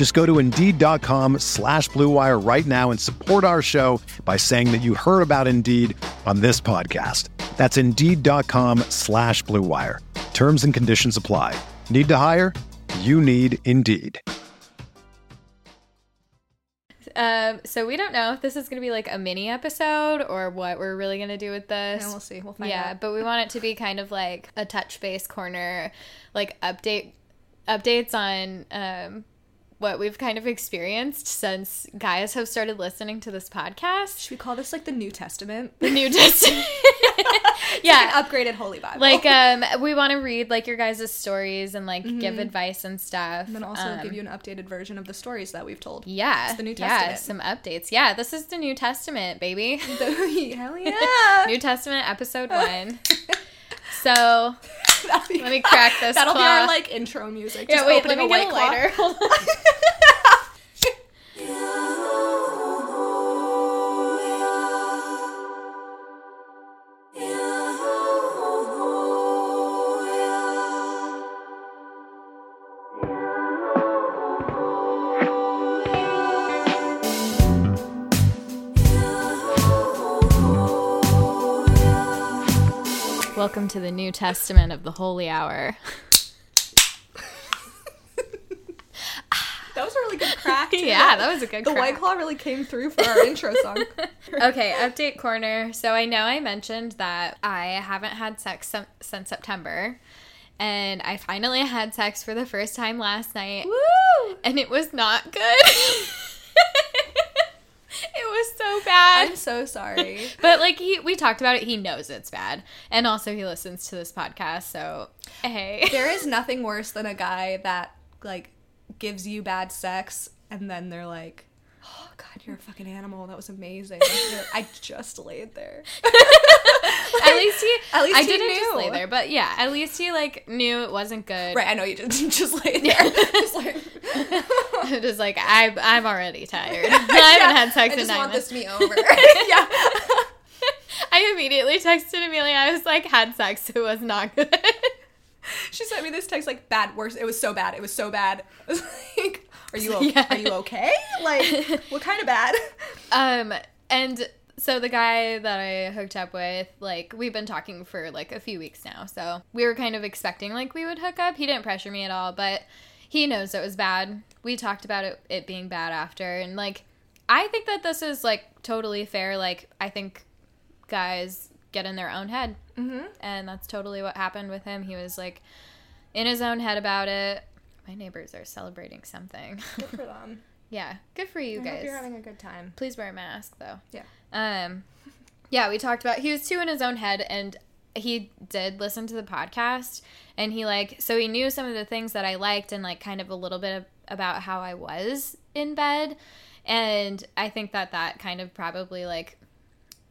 Just go to Indeed.com slash BlueWire right now and support our show by saying that you heard about Indeed on this podcast. That's Indeed.com slash BlueWire. Terms and conditions apply. Need to hire? You need Indeed. Um, so we don't know if this is going to be like a mini episode or what we're really going to do with this. And we'll see. We'll find yeah, out. but we want it to be kind of like a touch base corner, like update updates on um what we've kind of experienced since guys have started listening to this podcast. Should we call this like the New Testament? The New Testament. Yeah. like an upgraded Holy Bible. like um we want to read like your guys' stories and like give advice and stuff. and then also Um, give you an updated version of the stories that we've told. yeah, It's the New Yeah, Testament. some updates. Yeah, this is the New Testament, baby. Hell yeah! New Testament episode one. so Let me crack this That'll be our like intro music. yeah, Just wait, let me a get a lighter. Welcome to the New Testament of the Holy Hour. That was a really good crack. yeah, that was a good. The crack. white claw really came through for our intro song. okay, update corner. So I know I mentioned that I haven't had sex since September, and I finally had sex for the first time last night, Woo! and it was not good. it was so bad. I'm so sorry. but like he, we talked about it. He knows it's bad, and also he listens to this podcast. So hey, There is nothing worse than a guy that like gives you bad sex and then they're like, "Oh God, you're a fucking animal. That was amazing." Like, I just laid there. at least he, At least I he didn't just lay there, but yeah, at least he like knew it wasn't good. Right, I know you didn't just lay there. Just like, was like I'm, I'm already tired. I haven't had sex I in just nine want months. this to be over. yeah. I immediately texted Amelia. I was like, had sex. It was not good. She sent me this text like bad worse. It was so bad. It was so bad. I was like, "Are you o- Yeah. are you okay? Like, what kind of bad?" um, and so the guy that I hooked up with, like, we've been talking for like a few weeks now. So we were kind of expecting like we would hook up. He didn't pressure me at all, but he knows it was bad. We talked about it, it being bad after, and like, I think that this is like totally fair. Like, I think guys get in their own head. Mm-hmm. and that's totally what happened with him. He was like in his own head about it. My neighbors are celebrating something. Good for them. yeah, good for you I guys. hope you're having a good time. Please wear a mask though. Yeah. Um, yeah, we talked about he was too in his own head, and he did listen to the podcast, and he like so he knew some of the things that I liked, and like kind of a little bit of, about how I was in bed, and I think that that kind of probably like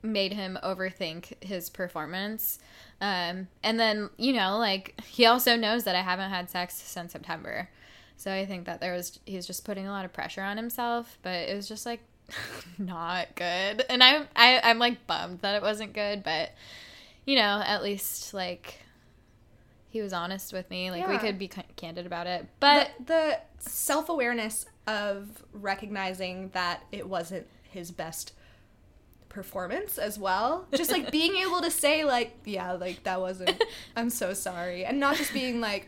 made him overthink his performance. Um, and then, you know, like he also knows that I haven't had sex since September. So I think that there was he's just putting a lot of pressure on himself, but it was just like not good. And I'm I, I'm like bummed that it wasn't good, but you know, at least like he was honest with me. Like we could be ca- candid about it. But the, the self awareness of recognizing that it wasn't his best performance as well. Just like being able to say like, yeah, like that wasn't. I'm so sorry, and not just being like,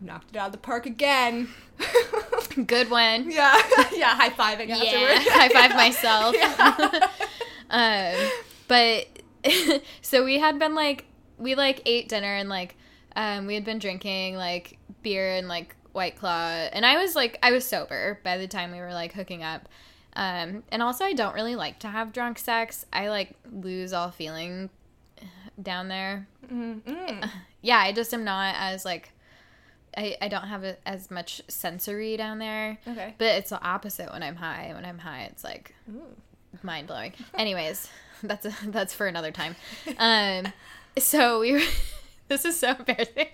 knocked it out of the park again. good one. yeah, yeah, high fiving Yeah, afterward. high five myself. Yeah. um, but so we had been like we like ate dinner and like um we had been drinking like beer and like white claw and I was like I was sober by the time we were like hooking up. Um and also I don't really like to have drunk sex. I like lose all feeling down there. Mm. Yeah, I just am not as like I, I don't have a, as much sensory down there. Okay. But it's the opposite when I'm high. When I'm high, it's like mind blowing. Anyways, that's a, that's for another time. Um, so we were. this is so embarrassing.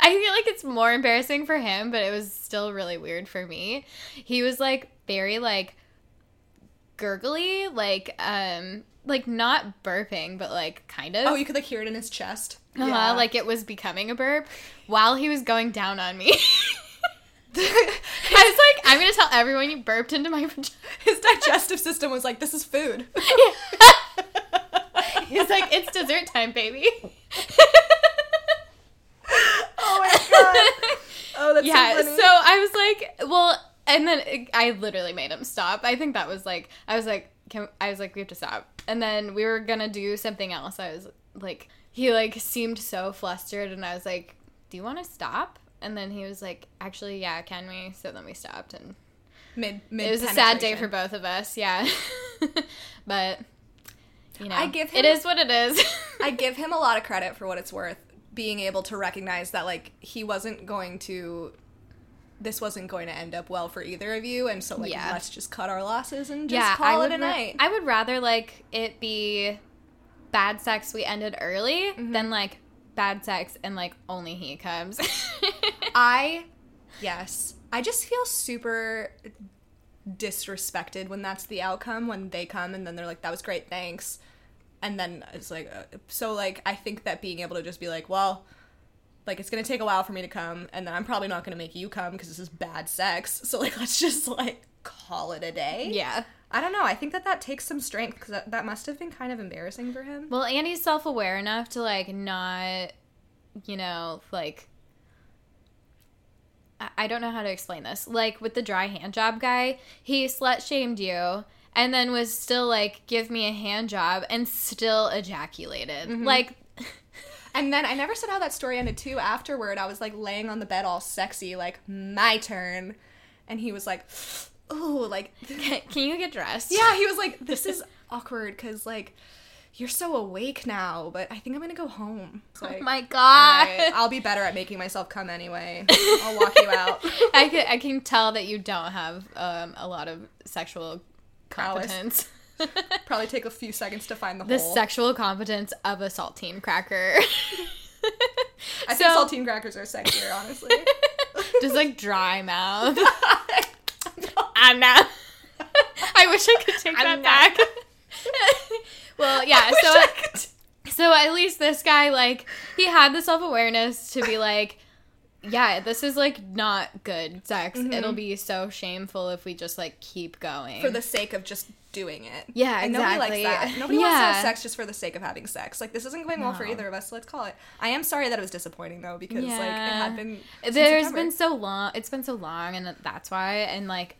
I feel like it's more embarrassing for him, but it was still really weird for me. He was like very like gurgly, like um like not burping, but like kind of. Oh, you could like hear it in his chest. Uh-huh, like it was becoming a burp while he was going down on me. I was like, I'm gonna tell everyone you burped into my vagina. his digestive system was like, "This is food." He's like, it's dessert time, baby. oh my god. Oh, that's yeah, so so. I was like, well, and then it, I literally made him stop. I think that was like, I was like, can, I was like, we have to stop. And then we were gonna do something else. I was like, he like seemed so flustered, and I was like, do you want to stop? And then he was like, actually, yeah, can we? So then we stopped, and mid mid. it was a sad day for both of us. Yeah, but you know, I give it him- is what it is. I give him a lot of credit for what it's worth, being able to recognize that like he wasn't going to this wasn't going to end up well for either of you and so like Yeah. let's just cut our losses and just yeah, call it a ra- night. I would rather like it be bad sex we ended early Mm-hmm. than like bad sex and like only he comes. I yes. I just feel super disrespected when that's the outcome when they come and then they're like that was great, thanks. And then it's like uh, so like I think that being able to just be like, well, like it's to take a while for me to come and then I'm probably not to make you come because this is bad sex. So like let's just like call it a day. yeah. I don't know. I think that that takes some strength because that, that must have been kind of embarrassing for him. Well, Andy's self aware enough to like not, you know, like. I- I don't know how to explain this. Like with the dry hand job guy, he slut shamed you and then was still like, give me a hand job and still ejaculated. Like, And then I never said how that story ended too. Afterward, I was like laying on the bed all sexy, like my turn, and he was like, "Ooh, like can you get dressed? yeah." He was like, "This is awkward because like you're so awake now, but I think I'm gonna go home." Like, Oh my god. "Alright, I'll be better at making myself come anyway. I'll walk you out. I can I can tell that you don't have um, a lot of sexual. Competence. Probably take a few seconds to find the, the hole. sexual competence of a saltine cracker. I think saltine crackers are sexier, honestly. Just like dry mouth. I'm not. I wish I could take I'm that back. well, yeah. Wish So I so at least this guy like he had the self awareness to be like. Yeah, this is like not good sex. Mm-hmm. It'll be so shameful if we just like keep going. for the sake of just doing it. Yeah, and nobody likes exactly. that. Nobody wants to have sex just for the sake of having sex. Like this isn't going well for either of us. So let's call it. I am sorry that it was disappointing though because like it had been. There's been so long. It's been so long, and that's why. And like,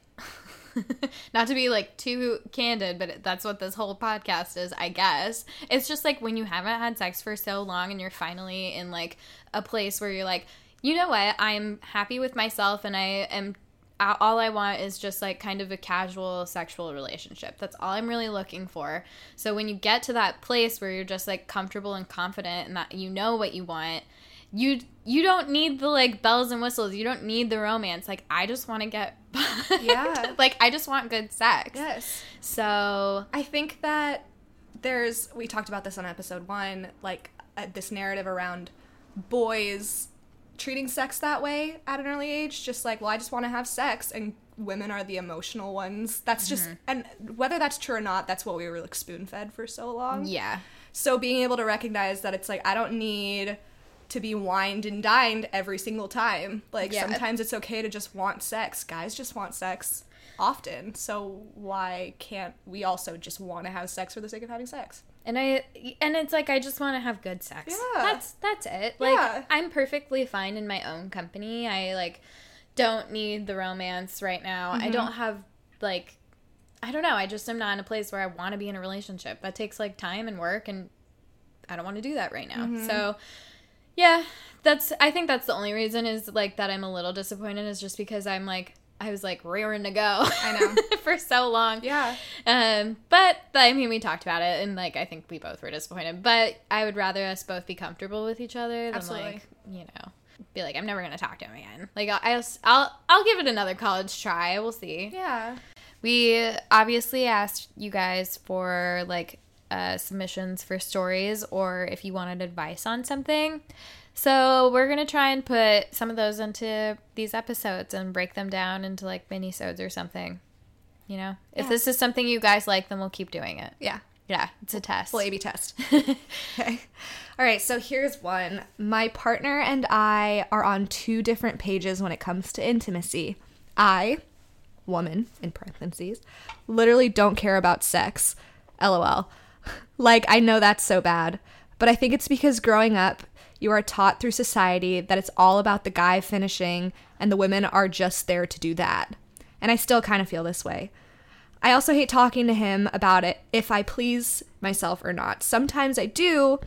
not to be like too candid, but that's what this whole podcast is, I guess. It's just like when you haven't had sex for so long, and you're finally in like a place where you're like, you know what, I'm happy with myself, and I am. All I want is just like kind of a casual sexual relationship. That's all I'm really looking for. So when you get to that place where you're just like comfortable and confident and that you know what you want, you you don't need the like bells and whistles. You don't need the romance. Like I just want to get Yeah. like I just want good sex. Yes. So I think that there's we talked about this on episode one, like uh, this narrative around boys treating sex that way at an early age, just like, well, I just want to have sex, and women are the emotional ones. That's just, mm-hmm. and whether that's true or not, that's what we were like spoon fed for so long. yeah. So being able to recognize that it's like I don't need to be wined and dined every single time. Like Yeah. sometimes it's okay to just want sex. Guys just want sex often. So why can't we also just want to have sex for the sake of having sex? And I and it's like I just want to have good sex. Yeah. That's that's it. Like Yeah. I'm perfectly fine in my own company. I like don't need the romance right now. Mm-hmm. I don't have like I don't know. I just am not in a place where I want to be in a relationship. That takes like time and work and I don't want to do that right now. So yeah, that's I think that's the only reason is like that I'm a little disappointed is just because I'm like I was like raring to go. I know. for so long. Yeah. Um, but I mean, we talked about it, and like I think we both were disappointed. But I would rather us both be comfortable with each other than Absolutely. like you know be like I'm never gonna talk to him again. Like I'll I'll I'll, I'll give it another college try. We'll see. Yeah. We obviously asked you guys for like uh, submissions for stories or if you wanted advice on something. So we're gonna try and put some of those into these episodes and break them down into like mini-sodes or something. You know, if this is something you guys like, then we'll keep doing it. Yeah. Yeah, it's a test. Full A/B test. okay. All right. So here's one. My partner and I are on two different pages when it comes to intimacy. I, woman in parentheses, literally don't care about sex. LOL. Like I know that's so bad, but I think it's because growing up, you are taught through society that it's all about the guy finishing and the women are just there to do that. And I still kind of feel this way. I also hate talking to him about it if I please myself or not. Sometimes I do,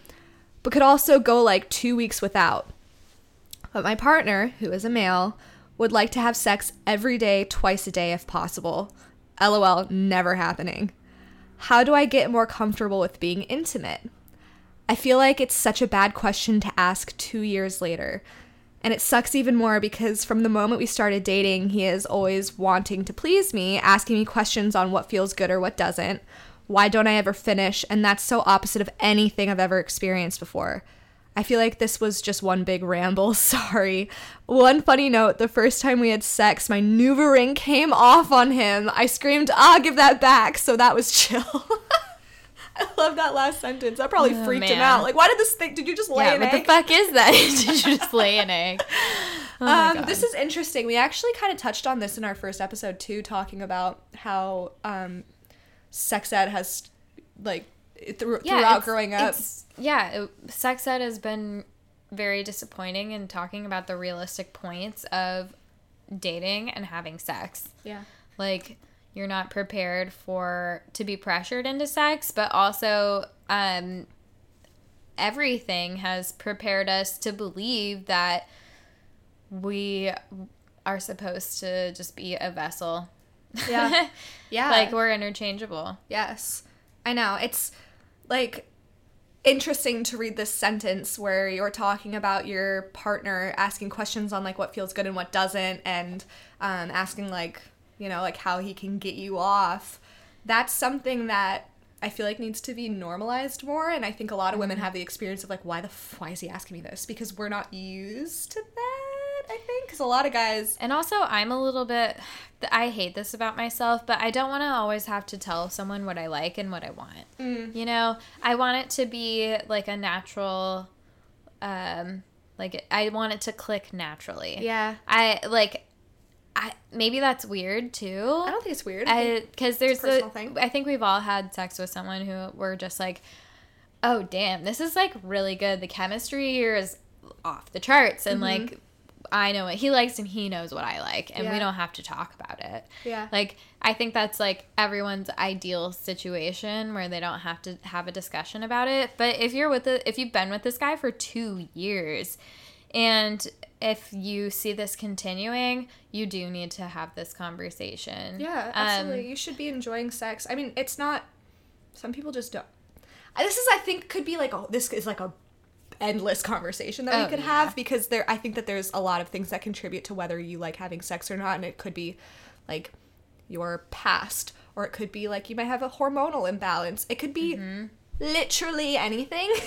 but could also go like two weeks without. But my partner, who is a male, would like to have sex every day, twice a day if possible. LOL, never happening. How do I get more comfortable with being intimate? I feel like it's such a bad question to ask two years later. And it sucks even more because from the moment we started dating, he is always wanting to please me, asking me questions on what feels good or what doesn't. Why don't I ever finish? And that's so opposite of anything I've ever experienced before. I feel like this was just one big ramble. Sorry. One funny note the first time we had sex, my NuvaRing came off on him. I screamed, ah, give that back. So that was chill. I love that last sentence. That probably Oh, freaked him out. Like, why did this thing? Did you just lay yeah, an what egg? the fuck is that? Did you just lay an egg? Oh um, this is interesting. We actually kind of touched on this in our first episode too, talking about how um, sex ed has like through, throughout growing up. yeah, it, sex ed has been very disappointing in talking about the realistic points of dating and having sex. Yeah. Like you're not prepared for to be pressured into sex, but also um everything has prepared us to believe that we are supposed to just be a vessel. Yeah. Yeah. like we're interchangeable. Yes. I know. It's like interesting to read this sentence where you're talking about your partner asking questions on like what feels good and what doesn't and um, asking like you know like how he can get you off that's something that i feel like needs to be normalized more and i think a lot of women have the experience of like why the f- why is he asking me this because we're not used to that i think because a lot of guys And also, I'm a little bit. I hate this about myself, but I don't want to always have to tell someone what I like and what I want. Mm. You know, I want it to be like a natural. Um, like I want it to click naturally. yeah I like. I maybe that's weird too. i don't think it's weird because there's a, thing. I think we've all had sex with someone who we're just like, oh damn, this is like really good. The chemistry here is off the charts, and Mm-hmm. like I know what he likes and he knows what I like, and we don't have to talk about it. Yeah. like I think that's like everyone's ideal situation where they don't have to have a discussion about it. But if you're with the if you've been with this guy for two years, and if you see this continuing, you do need to have this conversation. Yeah, Um, absolutely. you should be enjoying sex. I mean, it's not. Some people just don't. This is, I think, could be like a. This is like a endless conversation that Oh, we could yeah. have because there. I think that there's a lot of things that contribute to whether you like having sex or not, and it could be like your past, or it could be like you might have a hormonal imbalance. It could be Mm-hmm. literally anything.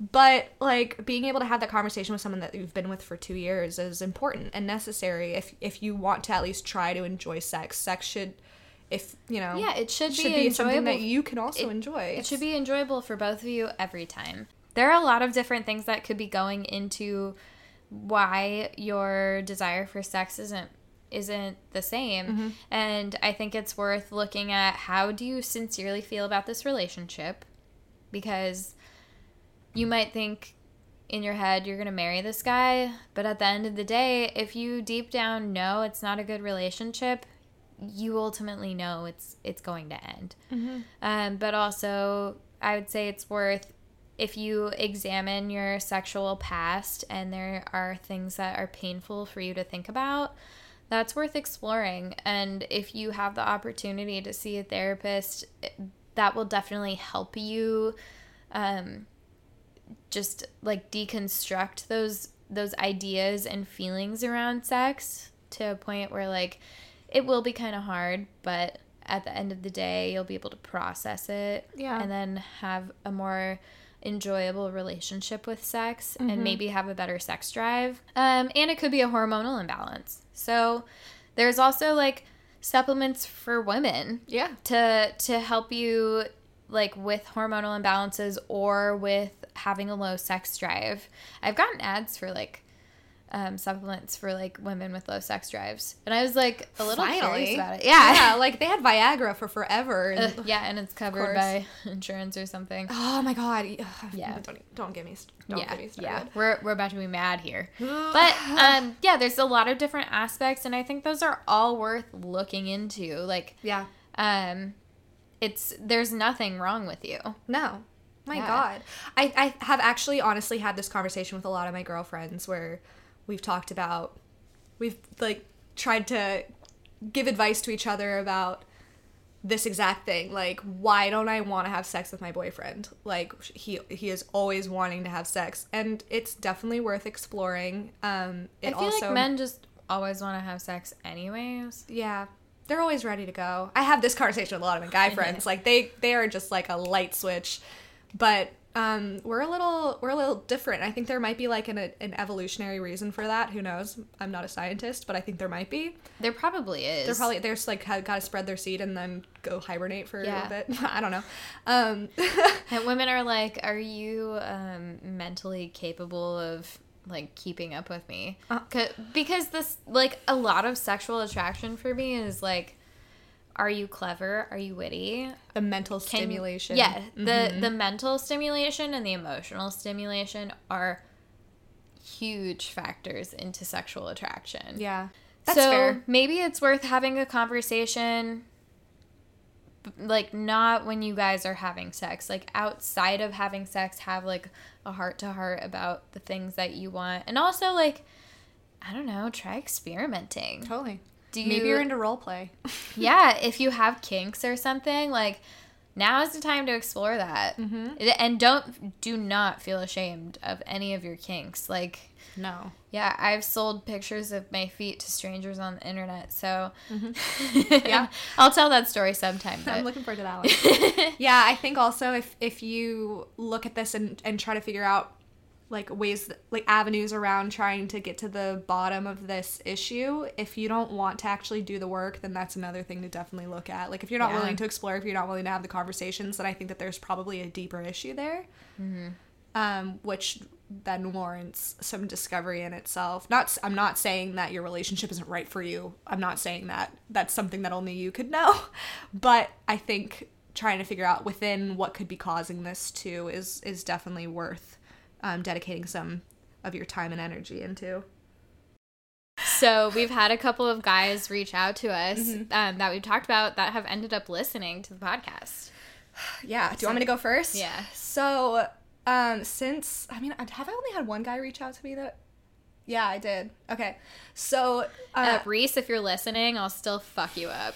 But like being able to have that conversation with someone that you've been with for two years is important and necessary if if you want to at least try to enjoy sex. Sex should, if you know, Yeah, it should, should be, be something that you can also it- enjoy. It should be enjoyable for both of you every time. There are a lot of different things that could be going into why your desire for sex isn't isn't the same. Mm-hmm. And I think it's worth looking at how do you sincerely feel about this relationship? Because you might think in your head you're going to marry this guy, but at the end of the day, if you deep down know it's not a good relationship, you ultimately know it's it's going to end. Um, but also, I would say it's worth if you examine your sexual past and there are things that are painful for you to think about, that's worth exploring. And if you have the opportunity to see a therapist, that will definitely help you um, just like deconstruct those those ideas and feelings around sex to a point where like it will be kind of hard, but at the end of the day, you'll be able to process it Yeah. and then have a more enjoyable relationship with sex and maybe have a better sex drive. Um, and it could be a hormonal imbalance. So there's also like supplements for women Yeah. to to help you like with hormonal imbalances or with having a low sex drive. I've gotten ads for like um, supplements for like women with low sex drives, and I was like a little curious about it. Yeah, Yeah, like they had Viagra for forever. Uh, yeah, and it's covered by insurance or something. oh my god. Yeah. Don't don't get me don't yeah, get me started. yeah, we're we're about to be mad here, but um, yeah, there's a lot of different aspects, and I think those are all worth looking into. Like, Yeah. um, it's there's nothing wrong with you. No. My Yeah. God. I, I have actually honestly had this conversation with a lot of my girlfriends where we've talked about, we've like tried to give advice to each other about this exact thing. Like, why don't I want to have sex with my boyfriend? Like, he he is always wanting to have sex, and it's definitely worth exploring. Um, it I feel also, like men just always want to have sex anyways. yeah, they're always ready to go. I have this conversation with a lot of my guy friends. like they they are just like a light switch, but um, we're a little we're a little different. I think there might be like an an evolutionary reason for that. Who knows? I'm not a scientist, but I think there might be. There probably is. They're probably they're just like got to spread their seed and then go hibernate for Yeah. a bit. I don't know. Um, And women are like, "Are you um, mentally capable of like keeping up with me?" Uh. 'Cause- because this, like, a lot of sexual attraction for me is like, "Are you clever? Are you witty?" the mental Can- stimulation. Yeah, the Mhm. the mental stimulation and the emotional stimulation are huge factors into sexual attraction. yeah. That's so fair. maybe it's worth having a conversation like not when you guys are having sex like outside of having sex have like a heart to heart about the things that you want and also like i don't know try experimenting Totally. Do Maybe you- you're into role play. yeah if you have kinks or something like now is the time to explore that Mm-hmm. and don't do not feel ashamed of any of your kinks like No. yeah, I've sold pictures of my feet to strangers on the internet, so Yeah. I'll tell that story sometime. I'm looking forward to that one. yeah, I think also if if you look at this and and try to figure out like ways like avenues around trying to get to the bottom of this issue, if you don't want to actually do the work, then that's another thing to definitely look at. Like if you're not Yeah. willing to explore, if you're not willing to have the conversations, then I think that there's probably a deeper issue there. Um, which then warrants some discovery in itself. Not, I'm not saying that your relationship isn't right for you. I'm not saying that. That's something that only you could know. But I think trying to figure out within what could be causing this too is is definitely worth um, dedicating some of your time and energy into. so we've had a couple of guys reach out to us Mm-hmm. um, that we've talked about that have ended up listening to the podcast. Yeah. Do you want me to go first? Yeah. So, um, since I mean, have I only had one guy reach out to me that? Yeah, I did. Okay. So, uh, Uh, Reese, if you're listening, I'll still fuck you up.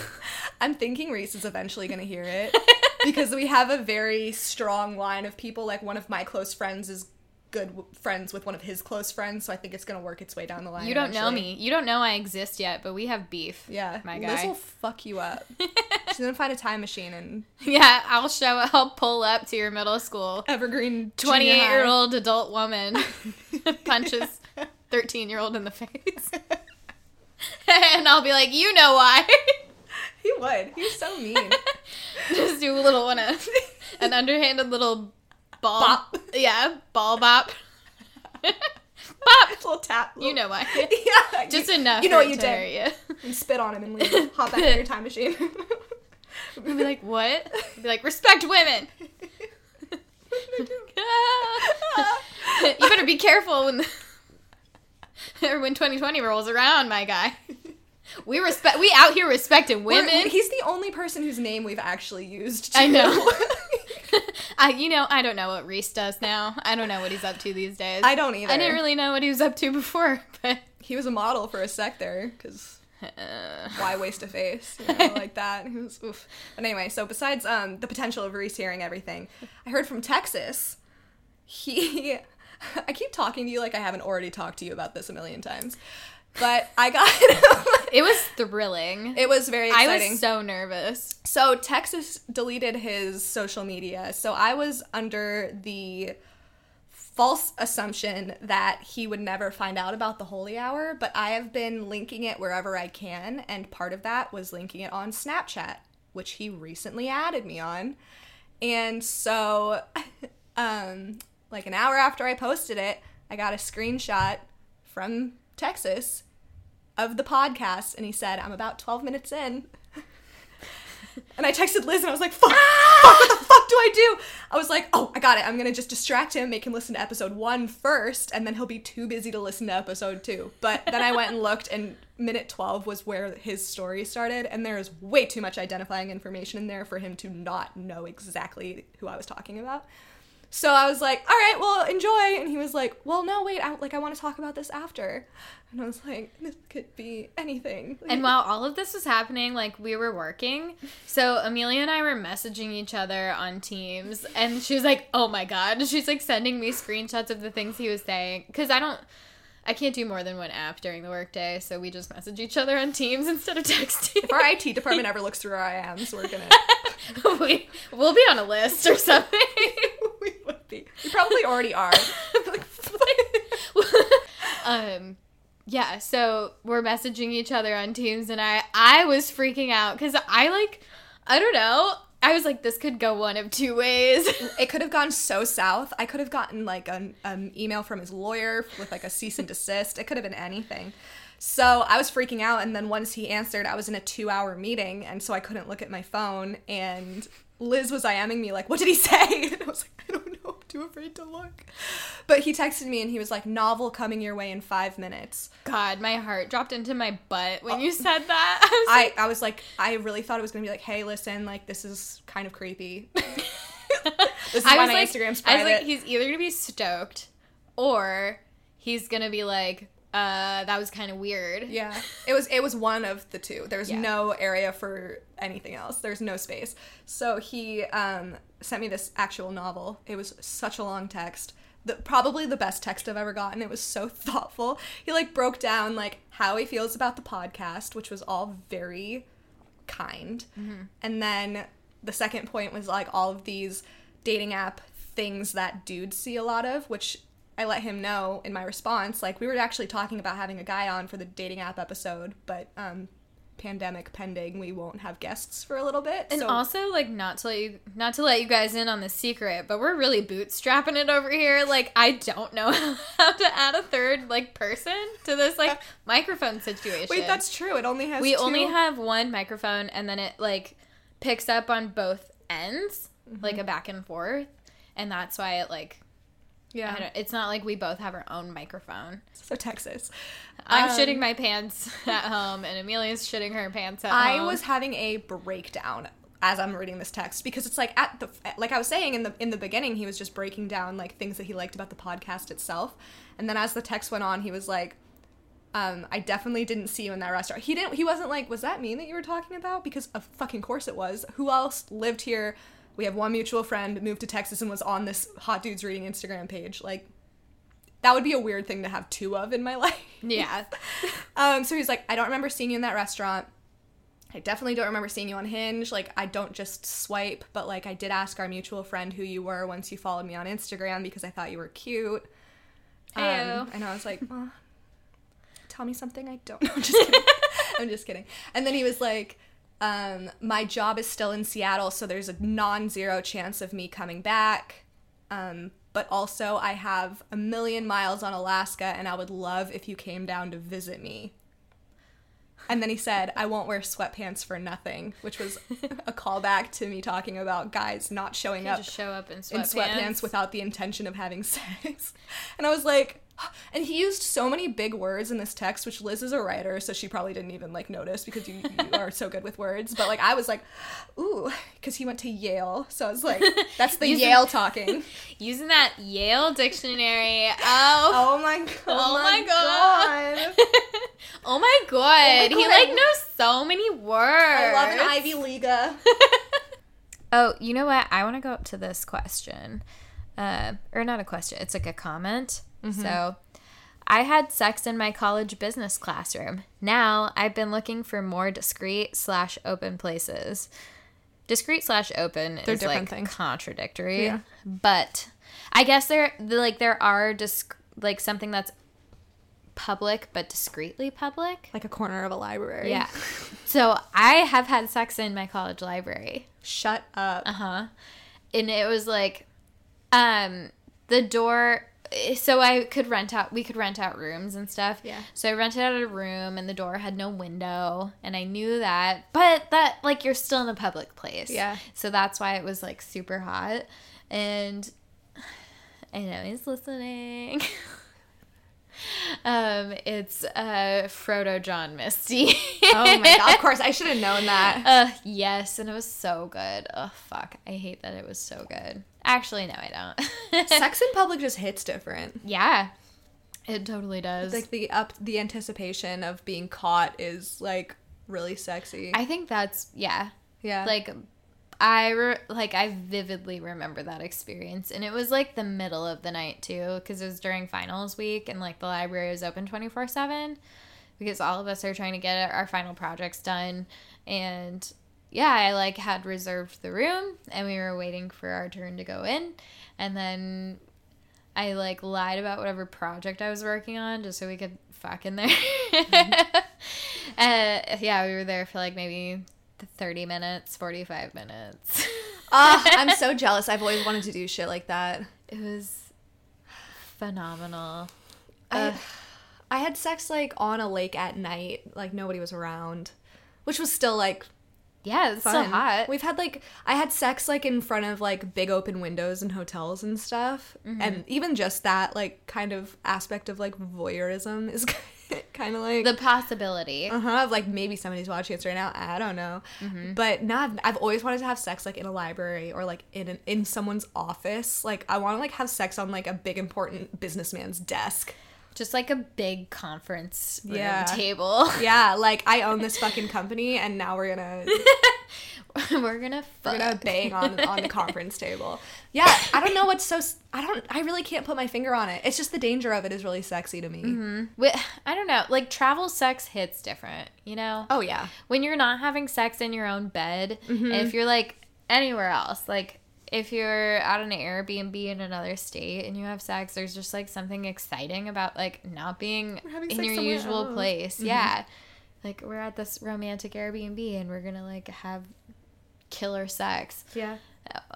I'm thinking Reese is eventually going to hear it because we have a very strong line of people. Like one of my close friends is good w- friends with one of his close friends, so I think it's going to work its way down the line. You don't know me. You don't know I exist yet, but we have beef. Yeah, my Liz guy. will fuck you up. She's gonna find a time machine and Yeah, I'll show. I'll pull up to your middle school. Evergreen twenty-eight-year-old adult woman punches 13 year old in the face. and I'll be like, you know why. He would. He's so mean. Just do a little one, a, an underhanded little ball. Bop. Yeah, ball bop. bop. little tap. You know why. Yeah. Just you, enough. You know what you did. you. And spit on him and leave. Hop back in your time machine. I'll be like, what? I'll be like, respect women. you better be careful when or when 2020 rolls around, my guy. We respect. We out here respecting We're- women. He's the only person whose name we've actually used. I know. I, you know, I don't know what Reese does now. I don't know what he's up to these days. I don't either. I didn't really know what he was up to before, but He was a model for a sec there, because uh, why waste a face you know, like that He was, oof. but anyway so besides um, the potential of Reese hearing everything i heard from texas he i keep talking to you like i haven't already talked to you about this a million times but i got it was thrilling. it was very I was so nervous. so texas deleted his social media so i was under the false assumption that he would never find out about the holy hour, but I have been linking it wherever I can, and part of that was linking it on Snapchat, which he recently added me on. And so, um, like an hour after I posted it, I got a screenshot from Texas of the podcast, and he said, I'm about 12 minutes in. And I texted Liz and I was like, fuck, fuck, what the fuck do I do? I was like, oh, I got it. I'm gonna just distract him, make him listen to episode one first, and then he'll be too busy to listen to episode two. But then I went and looked, and minute 12 was where his story started, and there is way too much identifying information in there for him to not know exactly who I was talking about. So I was like, all right, well, enjoy. And he was like, well, no, wait, I, like, I want to talk about this after. And I was like, this could be anything. And while all of this was happening, like we were working, so Amelia and I were messaging each other on Teams, and she was like, "Oh my god!" She's like sending me screenshots of the things he was saying because I don't, I can't do more than one app during the workday, so we just message each other on Teams instead of texting. if our IT department ever looks through our IMs, we're gonna. we we'll be on a list or something. We would be. We probably already are. um yeah so we're messaging each other on teams and i i was freaking out because i like i don't know i was like this could go one of two ways it could have gone so south. I could have gotten like an um, email from his lawyer with like a cease and desist. It could have been anything. So I was freaking out, and then once he answered, I was in a two-hour meeting, and so I couldn't look at my phone. And Liz was IMing me like, "What did he say?" And I was like, "I don't too afraid to look." But he texted me, and he was like, "Novel coming your way in five minutes." god my heart dropped into my butt when you said that I was I, I was like, I really thought it was gonna be like, "Hey, listen, like this is kind of creepy." this is I why my like, Instagram's I was private. like, he's either gonna be stoked, or he's gonna be like, uh, that was kind of weird. Yeah, it was it was one of the two. There was Yeah. no area for anything else. There's no space. So he um, sent me this actual novel. It was such a long text. The, probably the best text I've ever gotten. It was so thoughtful. He like broke down like how he feels about the podcast, which was all very kind. And then the second point was like all of these dating app things that dudes see a lot of, which I let him know in my response. Like we were actually talking about having a guy on for the dating app episode, but um pandemic pending, we won't have guests for a little bit. And so also, like, not to let you not to let you guys in on the secret, but we're really bootstrapping it over here. Like, I don't know how to add a third like person to this like microphone situation. Wait, that's true. It only has we two- only have one microphone, and then it like picks up on both ends, Mm-hmm. like a back and forth, and that's why it like. Yeah. It's not like we both have our own microphone. so Texas. I'm Um, shitting my pants at home, and Amelia's shitting her pants at I home. I was having a breakdown as I'm reading this text because it's like at the like I was saying in the in the beginning he was just breaking down like things that he liked about the podcast itself, and then as the text went on he was like, um, I definitely didn't see you in that restaurant. He didn't. He wasn't like, was that me that you were talking about? Because of fucking course it was. Who else lived here? We have one mutual friend moved to Texas and was on this hot dudes reading Instagram page. Like, that would be a weird thing to have two of in my life. yeah. Um, so he's like, I don't remember seeing you in that restaurant. I definitely don't remember seeing you on Hinge. Like, I don't just swipe, but like, I did ask our mutual friend who you were once you followed me on Instagram because I thought you were cute. Um, and I was like, "Uh, tell me something I don't know. I'm just kidding. I'm just kidding. And then he was like, um, my job is still in Seattle, so there's a non zero chance of me coming back. Um, but also, I have a million miles on Alaska, and I would love if you came down to visit me. And then he said, I won't wear sweatpants for nothing, which was a callback to me talking about guys not showing up show up in in sweatpants. sweatpants without the intention of having sex. And I was like, And he used so many big words in this text, which Liz is a writer, so she probably didn't even like notice because you, you are so good with words. But like I was like, ooh, because he went to Yale, so I was like, that's the Using- Yale talking. Using that Yale dictionary. Oh. Oh my god! Oh my god. oh my god. he god. like knows so many words. I love an Ivy League. Oh, you know what? I want to go up to this question. Uh, or not a question, it's like a comment. So, I had sex in my college business classroom. Now I've been looking for more discreet slash open places. Discreet slash open They're is like things. contradictory, Yeah. but I guess there like there are disc- like something that's public but discreetly public. like a corner of a library. Yeah. So I have had sex in my college library. Shut up. Uh huh. And it was like, um, the door. So I could rent out. We could rent out rooms and stuff. Yeah. So I rented out a room, and the door had no window, and I knew that. But that, like, you're still in a public place. Yeah. So that's why it was like super hot, and I know he's listening. um, it's uh Frodo, John, Misty. oh my god! Of course, I should have known that. Uh, yes, and it was so good. Oh, fuck. I hate that it was so good. Actually, no, I don't. Sex in public just hits different. yeah, it totally does. Like the up, the anticipation of being caught is like really sexy. I think that's, yeah. yeah. Like, I, re- like, I vividly remember that experience. And it was, like, the middle of the night, too, because it was during finals week, and, like, the library was open 24 7 because all of us are trying to get our final projects done. And yeah, I like had reserved the room and we were waiting for our turn to go in. And then I like lied about whatever project I was working on just so we could fuck in there. uh, yeah, we were there for like maybe 30 minutes, 45 minutes. Ah, I'm so jealous. I've always wanted to do shit like that. it was phenomenal. I, I had sex like on a lake at night, like nobody was around, which was still like Yeah, it's fun. still hot. We've had like I had sex like in front of like big open windows in hotels and stuff, Mm-hmm. and even just that like kind of aspect of like voyeurism is kind of like the possibility. uh-huh of like maybe somebody's watching us right now i don't know Mm-hmm. but no I've, I've always wanted to have sex like in a library or like in an, in someone's office like i want to like have sex on like a big important businessman's desk Just like a big conference room Yeah. table. yeah like i own this fucking company and now we're gonna We're gonna fuck. we're gonna bang on on the conference table yeah i don't know what's so I don't i really can't put my finger on it it's just the danger of it is really sexy to me Wi- I don't know. Like travel sex hits different, you know? oh yeah When you're not having sex in your own bed, Mm-hmm. and if you're like anywhere else, like if you're at an Airbnb in another state and you have sex, there's just like something exciting about like not being in your usual else. Mm-hmm. place. Yeah. Like we're at this romantic Airbnb and we're gonna like have killer sex. yeah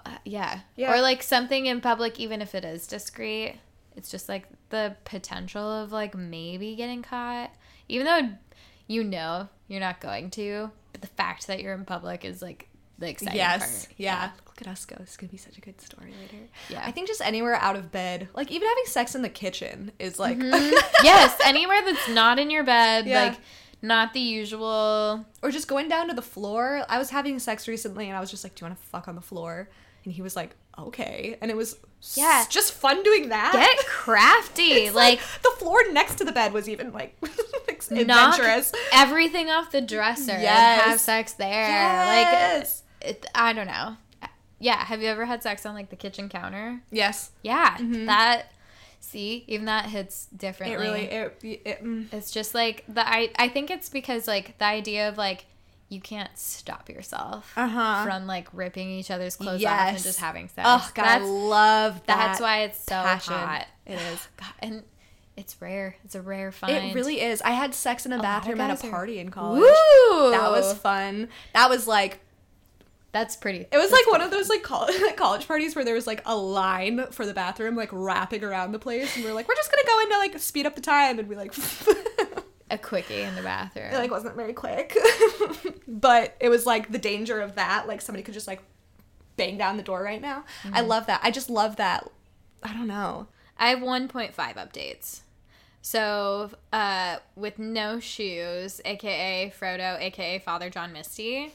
Uh, yeah. Yeah. Or like something in public, even if it is discreet. It's just like the potential of like maybe getting caught, even though you know you're not going to. But the fact that you're in public is like the exciting yes part. yeah. Look at us go this is gonna be such a good story later Yeah. i think just anywhere out of bed like even having sex in the kitchen is like mm-hmm. yes. Anywhere that's not in your bed, Yeah. like not the usual. or just going down to the floor i was having sex recently and i was just like do you want to fuck on the floor and he was like okay and it was Yeah. just fun doing that Get crafty. It's like, the floor next to the bed was even like adventurous everything off the dresser and Yes. have sex there. yes. Like, it, I don't know. Yeah. Have you ever had sex on like the kitchen counter? yes Yeah, that. See, even that hits differently. it really it, it, mm. It's just like the I. I think it's because like the idea of like you can't stop yourself Uh-huh. from like ripping each other's clothes off and just having sex. oh god i love that that's why it's so passion. hot. it is God, and it's rare. It's a rare find. It really is. I had sex in a of bathroom at a are- party in college. Woo! That was fun. That was like That's pretty. it was like one of those like college, college parties where there was like a line for the bathroom like wrapping around the place and we are like we're just going to go in to like speed up the time and we like a quickie in the bathroom. it like wasn't very quick. but it was like the danger of that like somebody could just like bang down the door right now. I love that. I just love that. I don't know. I have 1.5 updates. So, uh, with no shoes, aka Frodo, aka Father John Misty.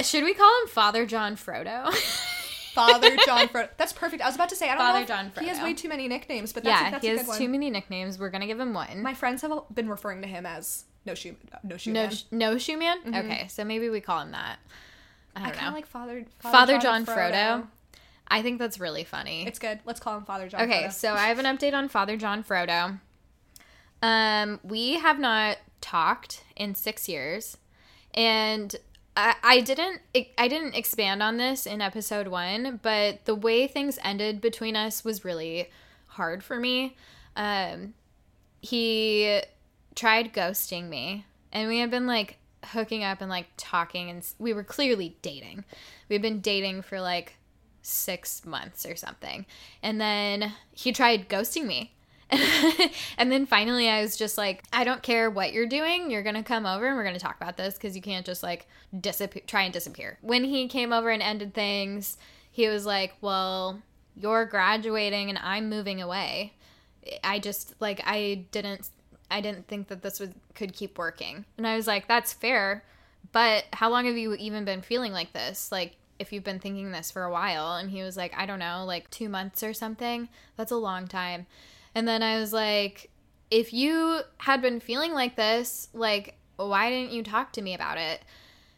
Should we call him Father John Frodo? Father John Frodo. That's perfect. I was about to say I don't Father know. John Frodo He has way too many nicknames, but that's yeah, a, that's he has too many nicknames. We're gonna give him one. My friends have been referring to him as No Shoe No Shoe no, Man. sh- no shoe man. Okay, so maybe we call him that. I I don't kind know. of like Father Father John Frodo. I think that's really funny. It's good. Let's call him Father John. Okay, Frodo. so I have an update on Father John Frodo. Um, we have not talked in six years, and I, I didn't I didn't expand on this in episode one, but the way things ended between us was really hard for me. Um, he tried ghosting me, and we had been like hooking up and like talking, and we were clearly dating. We had been dating for like six months or something. And then he tried ghosting me. and then finally, I was just like, I don't care what you're doing. You're going to come over and we're going to talk about this because you can't just like disappear, try and disappear. When he came over and ended things, he was like, Well, you're graduating and I'm moving away. I just like, I didn't. I didn't think that this would could keep working. And I was like, that's fair, but how long have you even been feeling like this? Like if you've been thinking this for a while and he was like i don't know like two months or something that's a long time and then i was like if you had been feeling like this like why didn't you talk to me about it?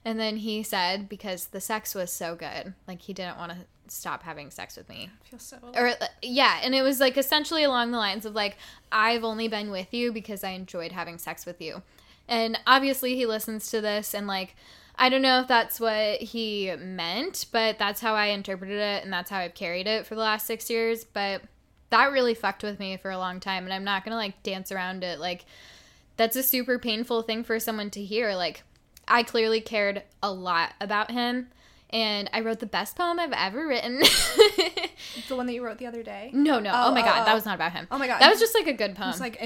And then he said because the sex was so good. Like he didn't want to stop having sex with me. I feel so. or uh, yeah and it was like essentially along the lines of like i've only been with you because i enjoyed having sex with you. And obviously he listens to this and like i don't know if that's what he meant but that's how i interpreted it and that's how i've carried it for the last six years but that really fucked with me for a long time and i'm not gonna like dance around it like that's a super painful thing for someone to hear like i clearly cared a lot about him and i wrote the best poem i've ever written the one that you wrote the other day. No, no. Oh, Oh, my oh, god, oh. that oh. was not about him. Oh my God. that was just like a good poem. It's like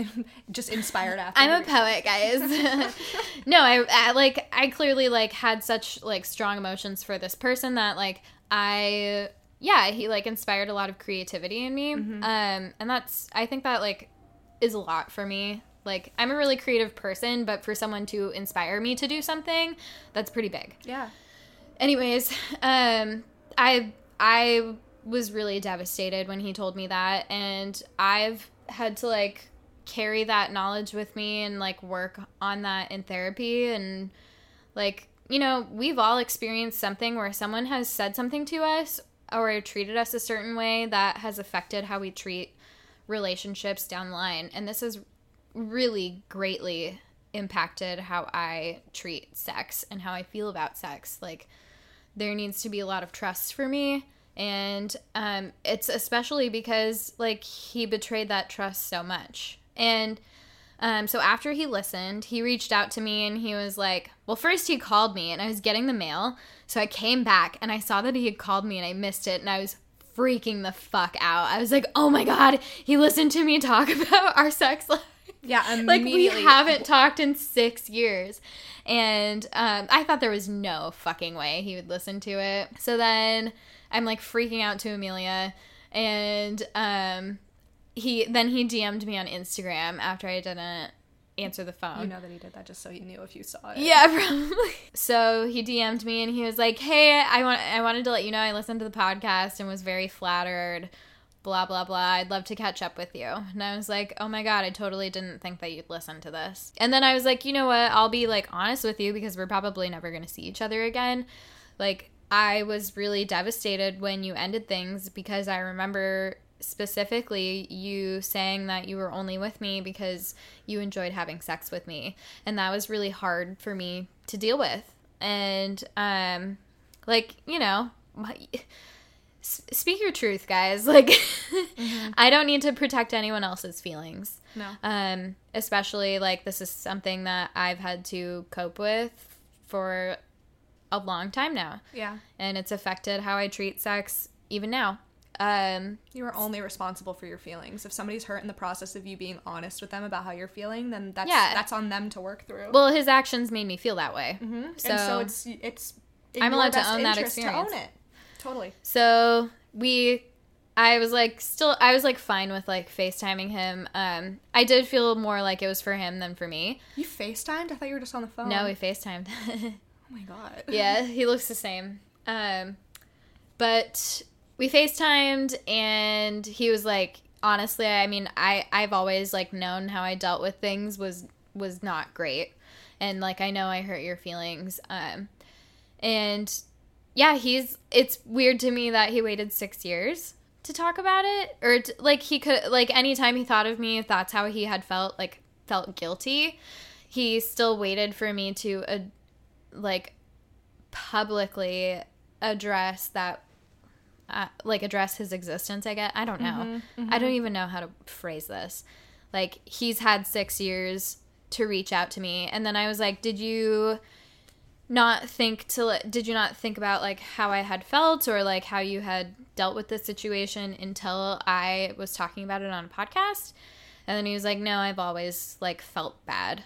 just inspired after. I'm a poet, guys. no, I, I like I clearly like had such like strong emotions for this person that like I yeah, he like inspired a lot of creativity in me. Mm-hmm. Um and that's I think that like is a lot for me. Like I'm a really creative person, but for someone to inspire me to do something, that's pretty big Yeah. anyways um i i was really devastated when he told me that and i've had to like carry that knowledge with me and like work on that in therapy and like you know we've all experienced something where someone has said something to us or treated us a certain way that has affected how we treat relationships down the line. And this has really greatly impacted how i treat sex and how i feel about sex. Like there needs to be a lot of trust for me. And um, it's especially because like he betrayed that trust so much. And um, so after he listened he reached out to me and he was like well first he called me and i was getting the mail. So i came back and i saw that he had called me and i missed it and i was freaking the fuck out. I was like oh my god he listened to me talk about our sex life. Yeah. like we haven't talked in six years. And um, i thought there was no fucking way he would listen to it. So then i'm like freaking out to amelia and um, he then he dm'd me on instagram after i didn't answer the phone You know that he did that just so he knew if you saw it. yeah, probably. So he DM'd me and he was like, "Hey, I want I wanted to let you know I listened to the podcast and was very flattered. Blah blah blah. I'd love to catch up with you." And I was like, "Oh my god, I totally didn't think that you'd listen to this." And then I was like, "You know what? I'll be like honest with you because we're probably never going to see each other again." Like I was really devastated when you ended things because I remember specifically you saying that you were only with me because you enjoyed having sex with me. And that was really hard for me to deal with. And um like you know my- speak your truth guys. Like i don't need to protect anyone else's feelings. No. um especially like this is something that i've had to cope with for a long time now. Yeah. and it's affected how i treat sex even now um You are only responsible for your feelings. If somebody's hurt in the process of you being honest with them about how you're feeling, then that's Yeah. that's on them to work through. well his actions made me feel that way Mhm. so, and so it's it's I'm allowed to own that experience. To own it. Totally. so we I was like still I was like fine with like FaceTiming him. Um I did feel more like it was for him than for me. You FaceTimed? I thought you were just on the phone. No, we FaceTimed. Oh my god. yeah, he looks the same. Um but we FaceTimed and he was like honestly, I mean, I I've always like known how I dealt with things was was not great. And like I know I hurt your feelings. Um and yeah, he's it's weird to me that he waited 6 years to talk about it or t- like he could like anytime he thought of me if that's how he had felt like felt guilty he still waited for me to uh, like publicly address that uh, like address his existence i get i don't know i don't even know how to phrase this like he's had six years to reach out to me and then i was like did you not think to did you not think about like how i had felt or like how you had dealt with this situation until i was talking about it on a podcast and then he was like no i've always like felt bad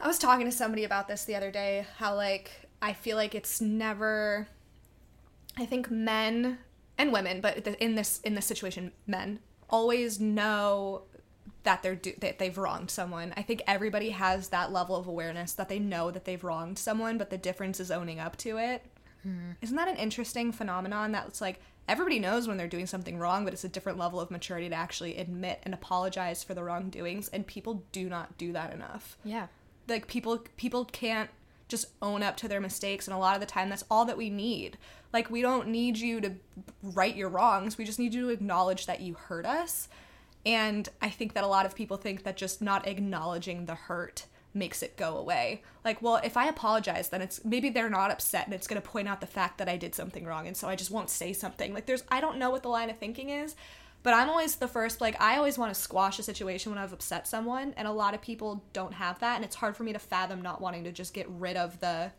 I was talking to somebody about this the other day. How like I feel like it's never. I think men and women, but in this in this situation, men always know that they're do- that they've wronged someone. I think everybody has that level of awareness that they know that they've wronged someone, but the difference is owning up to it. Hmm. Isn't that an interesting phenomenon? That's like everybody knows when they're doing something wrong, but it's a different level of maturity to actually admit and apologize for the wrongdoings, and people do not do that enough yeah like people people can't just own up to their mistakes and a lot of the time that's all that we need. Like we don't need you to right your wrongs we just need you to acknowledge that you hurt us. And i think that a lot of people think that just not acknowledging the hurt makes it go away. Like well if i apologize then it's maybe they're not upset and it's going to point out the fact that i did something wrong and so i just won't say something. Like there's i don't know what the line of thinking is but I'm always the first, like, I always want to squash a situation when I've upset someone, and a lot of people don't have that, and it's hard for me to fathom not wanting to just get rid of the,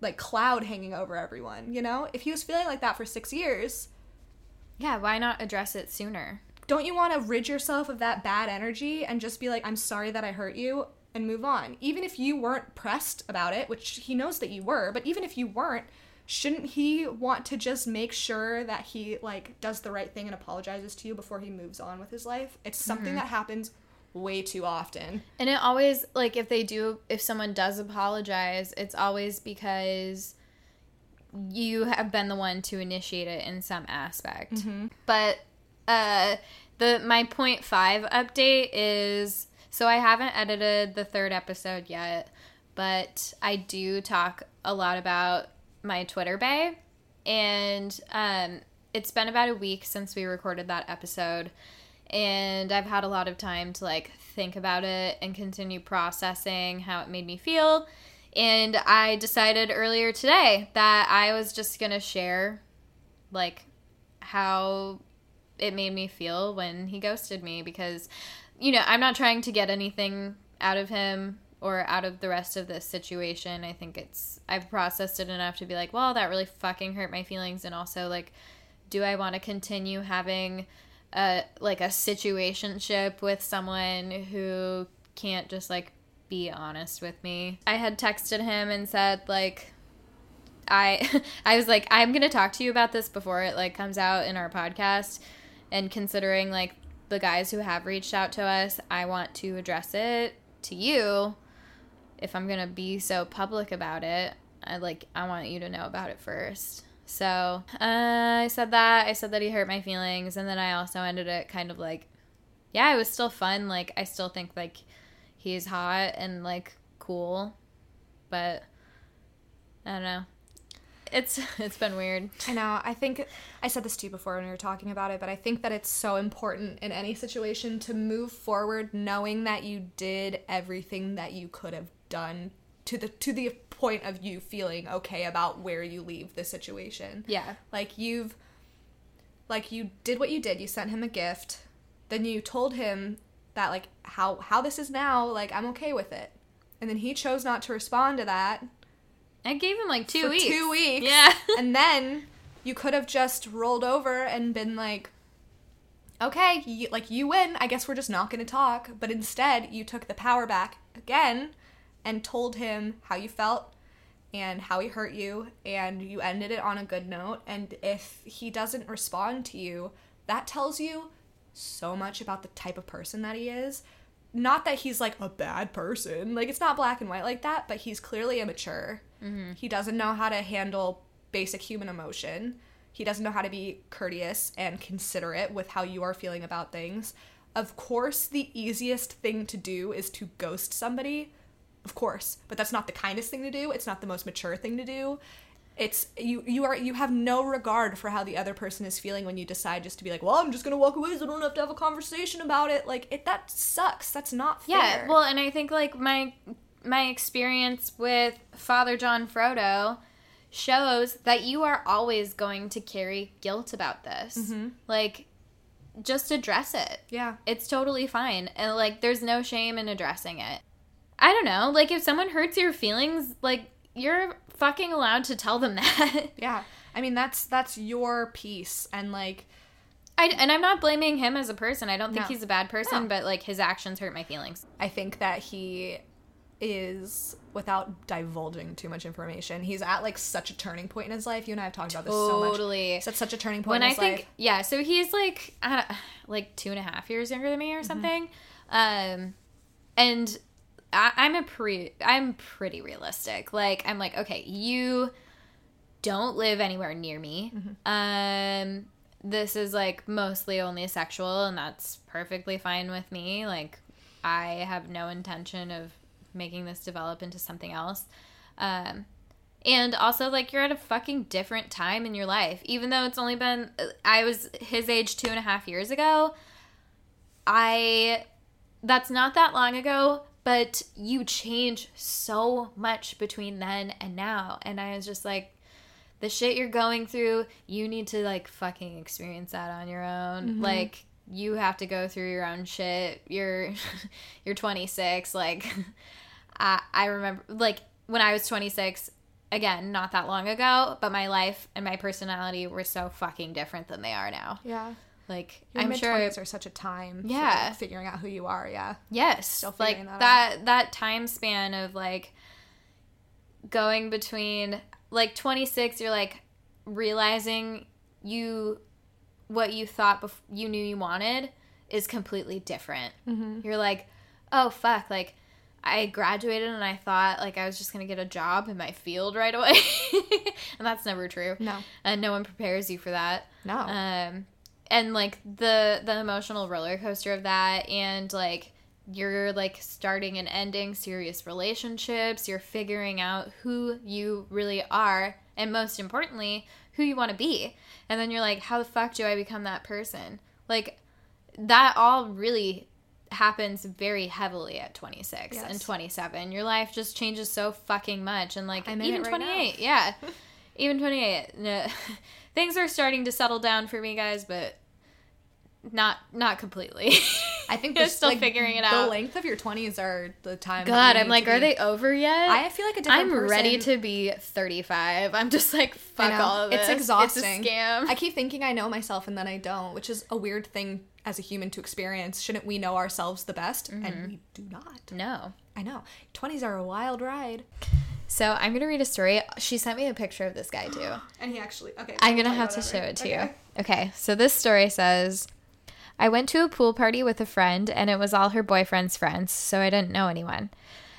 like, cloud hanging over everyone, you know? If he was feeling like that for six years, yeah why not address it sooner don't you want to rid yourself of that bad energy and just be like, I'm sorry that I hurt you, and move on? Even if you weren't pressed about it, which he knows that you were, but even if you weren't, shouldn't he want to just make sure that he like does the right thing and apologizes to you before he moves on with his life? It's something that happens way too often. And it always like if they do if someone does apologize, it's always because you have been the one to initiate it in some aspect. But uh the my point 5 update is so I haven't edited the third episode yet, but I do talk a lot about my Twitter bay. And um it's been about a week since we recorded that episode. And I've had a lot of time to like think about it and continue processing how it made me feel. And I decided earlier today that I was just going to share like how it made me feel when he ghosted me because you know, I'm not trying to get anything out of him or out of the rest of this situation. I think it's I've processed it enough to be like, well, that really fucking hurt my feelings and also like do I want to continue having a like a situationship with someone who can't just like be honest with me. I had texted him and said like I I was like I'm going to talk to you about this before it like comes out in our podcast and considering like the guys who have reached out to us, I want to address it to you if I'm going to be so public about it. I like I want you to know about it first. So uh, I said that. I said that he hurt my feelings, and then I also ended it kind of like, yeah, it was still fun. Like I still think like he's hot and like cool, but I don't know. It's it's been weird. I know. I think I said this to you before when we were talking about it, but I think that it's so important in any situation to move forward knowing that you did everything that you could have done to the to the point of you feeling okay about where you leave the situation. Yeah. Like you've like you did what you did. You sent him a gift. Then you told him that like how how this is now, like I'm okay with it. And then he chose not to respond to that I gave him like two for weeks. two weeks. Yeah. and then you could have just rolled over and been like, okay, you, like you win. I guess we're just not going to talk. But instead, you took the power back again and told him how you felt and how he hurt you and you ended it on a good note. And if he doesn't respond to you that tells you so much about the type of person that he is. Not that he's like a bad person like it's not black and white like that but he's clearly immature. Mm-hmm. he doesn't know how to handle basic human emotion. He doesn't know how to be courteous and considerate with how you are feeling about things. Of course the easiest thing to do is to ghost somebody of course but that's not the kindest thing to do it's not the most mature thing to do it's you you are you have no regard for how the other person is feeling when you decide just to be like well i'm just gonna walk away so i don't have to have a conversation about it like it that sucks that's not fair Yeah, well, and I think like my my experience with Father John Frodo shows that you are always going to carry guilt about this. Mm-hmm. Like just address it. yeah It's totally fine. And like there's no shame in addressing it. I don't know, like if someone hurts your feelings, like you're fucking allowed to tell them that. yeah i mean that's that's your piece and like I, and I'm not blaming him as a person. I don't think No. he's a bad person, No. but like his actions hurt my feelings. I think that he is without divulging too much information. He's at like such a turning point in his life. You and I have talked about this so much. Totally. He's at such a turning point when in I his think life. yeah, so he's like I don't, like two and a half years younger than me Mm-hmm. or something, um, and I, I'm a pre I'm pretty realistic. Like I'm like okay, you don't live anywhere near me. Mm-hmm. Um, this is like mostly only sexual, and that's perfectly fine with me. Like I have no intention of making this develop into something else. Um, and also, like, you're at a fucking different time in your life. Even though it's only been, I was his age two and a half years ago. I, that's not that long ago, but you change so much between then and now. And I was just like, the shit you're going through, you need to, like, fucking experience that on your own. Mm-hmm. Like, you have to go through your own shit. You're, you're 26. Like, I, I remember, like, when I was 26, again, not that long ago, but my life and my personality were so fucking different than they are now. Yeah. Like, Your I'm sure. twenties are such a time Yeah. for figuring out who you are, yeah. Yes, Still like that that that, time span of like going between like 26, you're like realizing you what you thought bef- you knew you wanted is completely different. Mm-hmm. You're like, oh fuck, like I graduated and I thought like I was just gonna get a job in my field right away, and that's never true. No. and no one prepares you for that No. um and like the the emotional roller coaster of that and like you're like starting and ending serious relationships. You're figuring out who you really are and most importantly who you want to be. And then you're like how the fuck do i become that person? Like that all really happens very heavily at 26 Yes. and 27 your life just changes so fucking much. And like even right now. 28 yeah. Even 28 no, things are starting to settle down for me guys but not not completely I think they're still like, figuring it out. The length of your twenties are the time. god i'm like are be- they over yet I feel like a different i'm ready to be 35 i'm just like fuck all of this It's exhausting. it's a scam I keep thinking I know myself and then I don't, which is a weird thing as a human to experience. Shouldn't we know ourselves the best? Mm-hmm. And we do not. no I know. 20s are a wild ride. so i'm gonna read a story she sent me a picture of this guy too And he actually, okay. I'm gonna have to show it to you. Okay, so this story says I went to a pool party with a friend, and it was all her boyfriend's friends, so I didn't know anyone.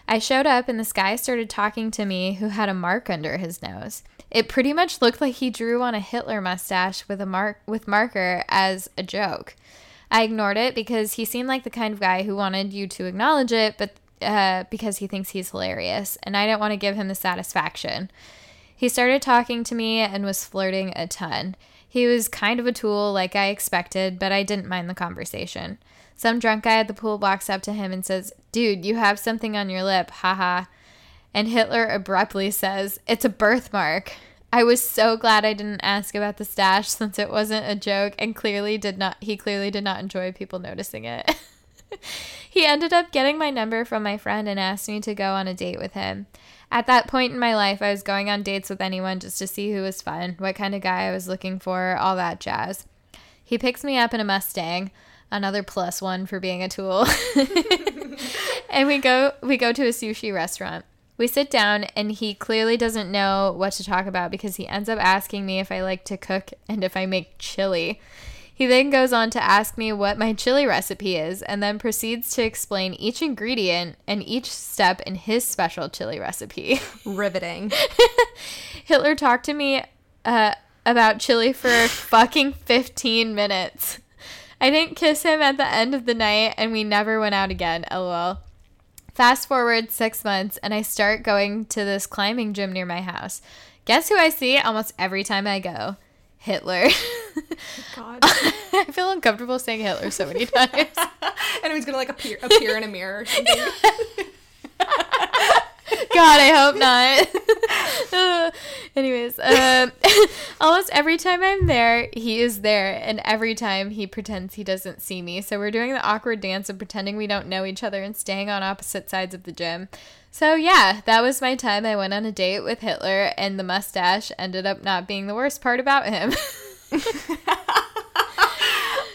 I showed up, and this guy started talking to me who had a mark under his nose. It pretty much looked like he drew on a Hitler mustache with a mark with marker as a joke. I ignored it because he seemed like the kind of guy who wanted you to acknowledge it, but uh, because he thinks he's hilarious, and I didn't want to give him the satisfaction. He started talking to me and was flirting a ton. He was kind of a tool, like I expected, but I didn't mind the conversation. Some drunk guy at the pool walks up to him and says, Dude, you have something on your lip, haha. And Hitler abruptly says, It's a birthmark. I was so glad I didn't ask about the stash since it wasn't a joke and clearly did not he clearly did not enjoy people noticing it. he ended up getting my number from my friend and asked me to go on a date with him. At that point in my life, I was going on dates with anyone just to see who was fun, what kind of guy I was looking for, all that jazz. He picks me up in a Mustang, another plus one for being a tool. and we go we go to a sushi restaurant. We sit down, and he clearly doesn't know what to talk about because he ends up asking me if I like to cook and if I make chili. He then goes on to ask me what my chili recipe is and then proceeds to explain each ingredient and each step in his special chili recipe. Riveting. Hitler talked to me uh, about chili for fucking 15 minutes. I didn't kiss him at the end of the night and we never went out again, lol. Fast forward six months and I start going to this climbing gym near my house. Guess who I see almost every time I go? Hitler. God. I feel uncomfortable saying Hitler so many times. and he's gonna like appear appear in a mirror or something. God, I hope not. Uh, anyways, um, almost every time I'm there, he is there, and every time he pretends he doesn't see me. So we're doing the awkward dance of pretending we don't know each other and staying on opposite sides of the gym. So yeah, that was my time. I went on a date with Hitler, and the mustache ended up not being the worst part about him.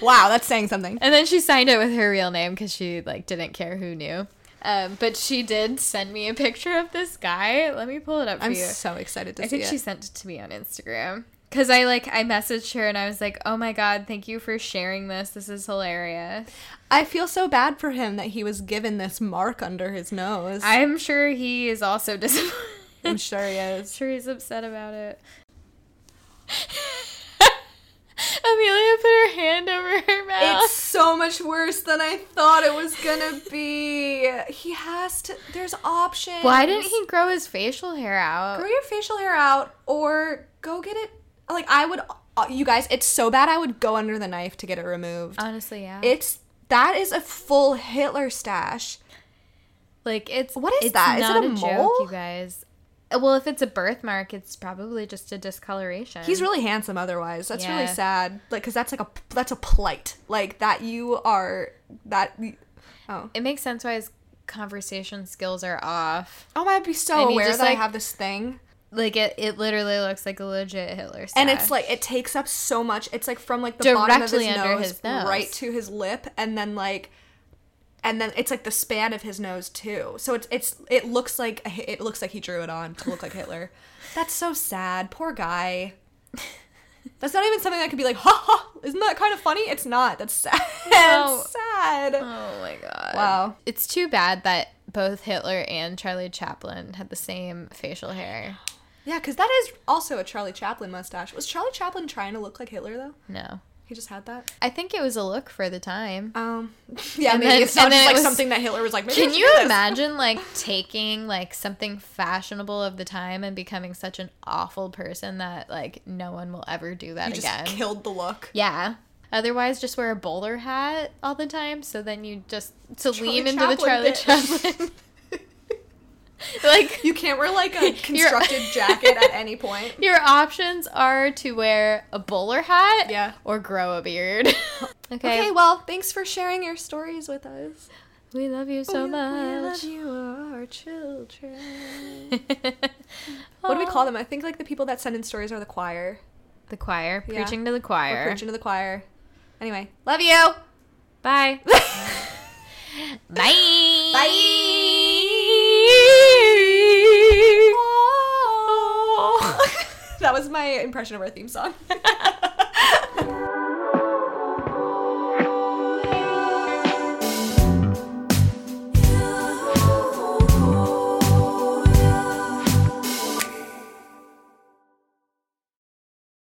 wow, that's saying something. And then she signed it with her real name because she like didn't care who knew. Um, but she did send me a picture of this guy. Let me pull it up for I'm you. so excited to I see it. I think she sent it to me on Instagram. Cause I like I messaged her and I was like, "Oh my god, thank you for sharing this. This is hilarious." I feel so bad for him that he was given this mark under his nose. I'm sure he is also disappointed. I'm sure he is. sure he's upset about it. Amelia put her hand over her mouth. It's so much worse than I thought it was gonna be. He has to. There's options. Why didn't he grow his facial hair out? grow your facial hair out or go get it? Like I would. uh, You guys, it's so bad. I would go under the knife to get it removed. Honestly, yeah. It's that is a full Hitler stash. like it's What is it's that? Is it a a, joke, mole? you guys. Well, if it's a birthmark, it's probably just a discoloration. He's really handsome otherwise. That's really sad. Like cuz that's like a that's a plight. Like that you are that Oh. It makes sense why his conversation skills are off. Oh, I'd be so And aware just, that like- I have this thing. Like it, it literally looks like a legit Hitler. Stash. And it's like it takes up so much. It's like from like the bottom of his Directly under nose, his nose. right to his lip, and then like, and then it's like the span of his nose too. So it's it's it looks like it looks like he drew it on to look like Hitler. That's so sad. Poor guy. That's not even something that could be like, ha ha. Isn't that kind of funny? It's not. That's sad. No. sad. oh my god. Wow. It's too bad that both Hitler and Charlie Chaplin had the same facial hair. Yeah, because that is also a Charlie Chaplin mustache. Was Charlie Chaplin trying to look like Hitler though? No. He just had that. I think it was a look for the time. Um, yeah, And maybe then- it's not just it like was- something that Hitler was like. Maybe Can you this." imagine like taking like something fashionable of the time and becoming such an awful person that like no one will ever do that You just again? killed the look. yeah. Otherwise, just wear a bowler hat all the time. So then you just to lean into the Charlie bit. Chaplin. like You can't wear like a constructed jacket at any point. your options are to wear a bowler hat, Yeah. or grow a beard. okay. Okay, well, thanks for sharing your stories with us. we love you so oh, We much. love you, our children. What do we call them? I think like the people that send in stories are the choir. The choir, Yeah. preaching to the We're choir. preaching to the choir. Anyway, love you. Bye. Bye. Bye. That was my impression of our theme song.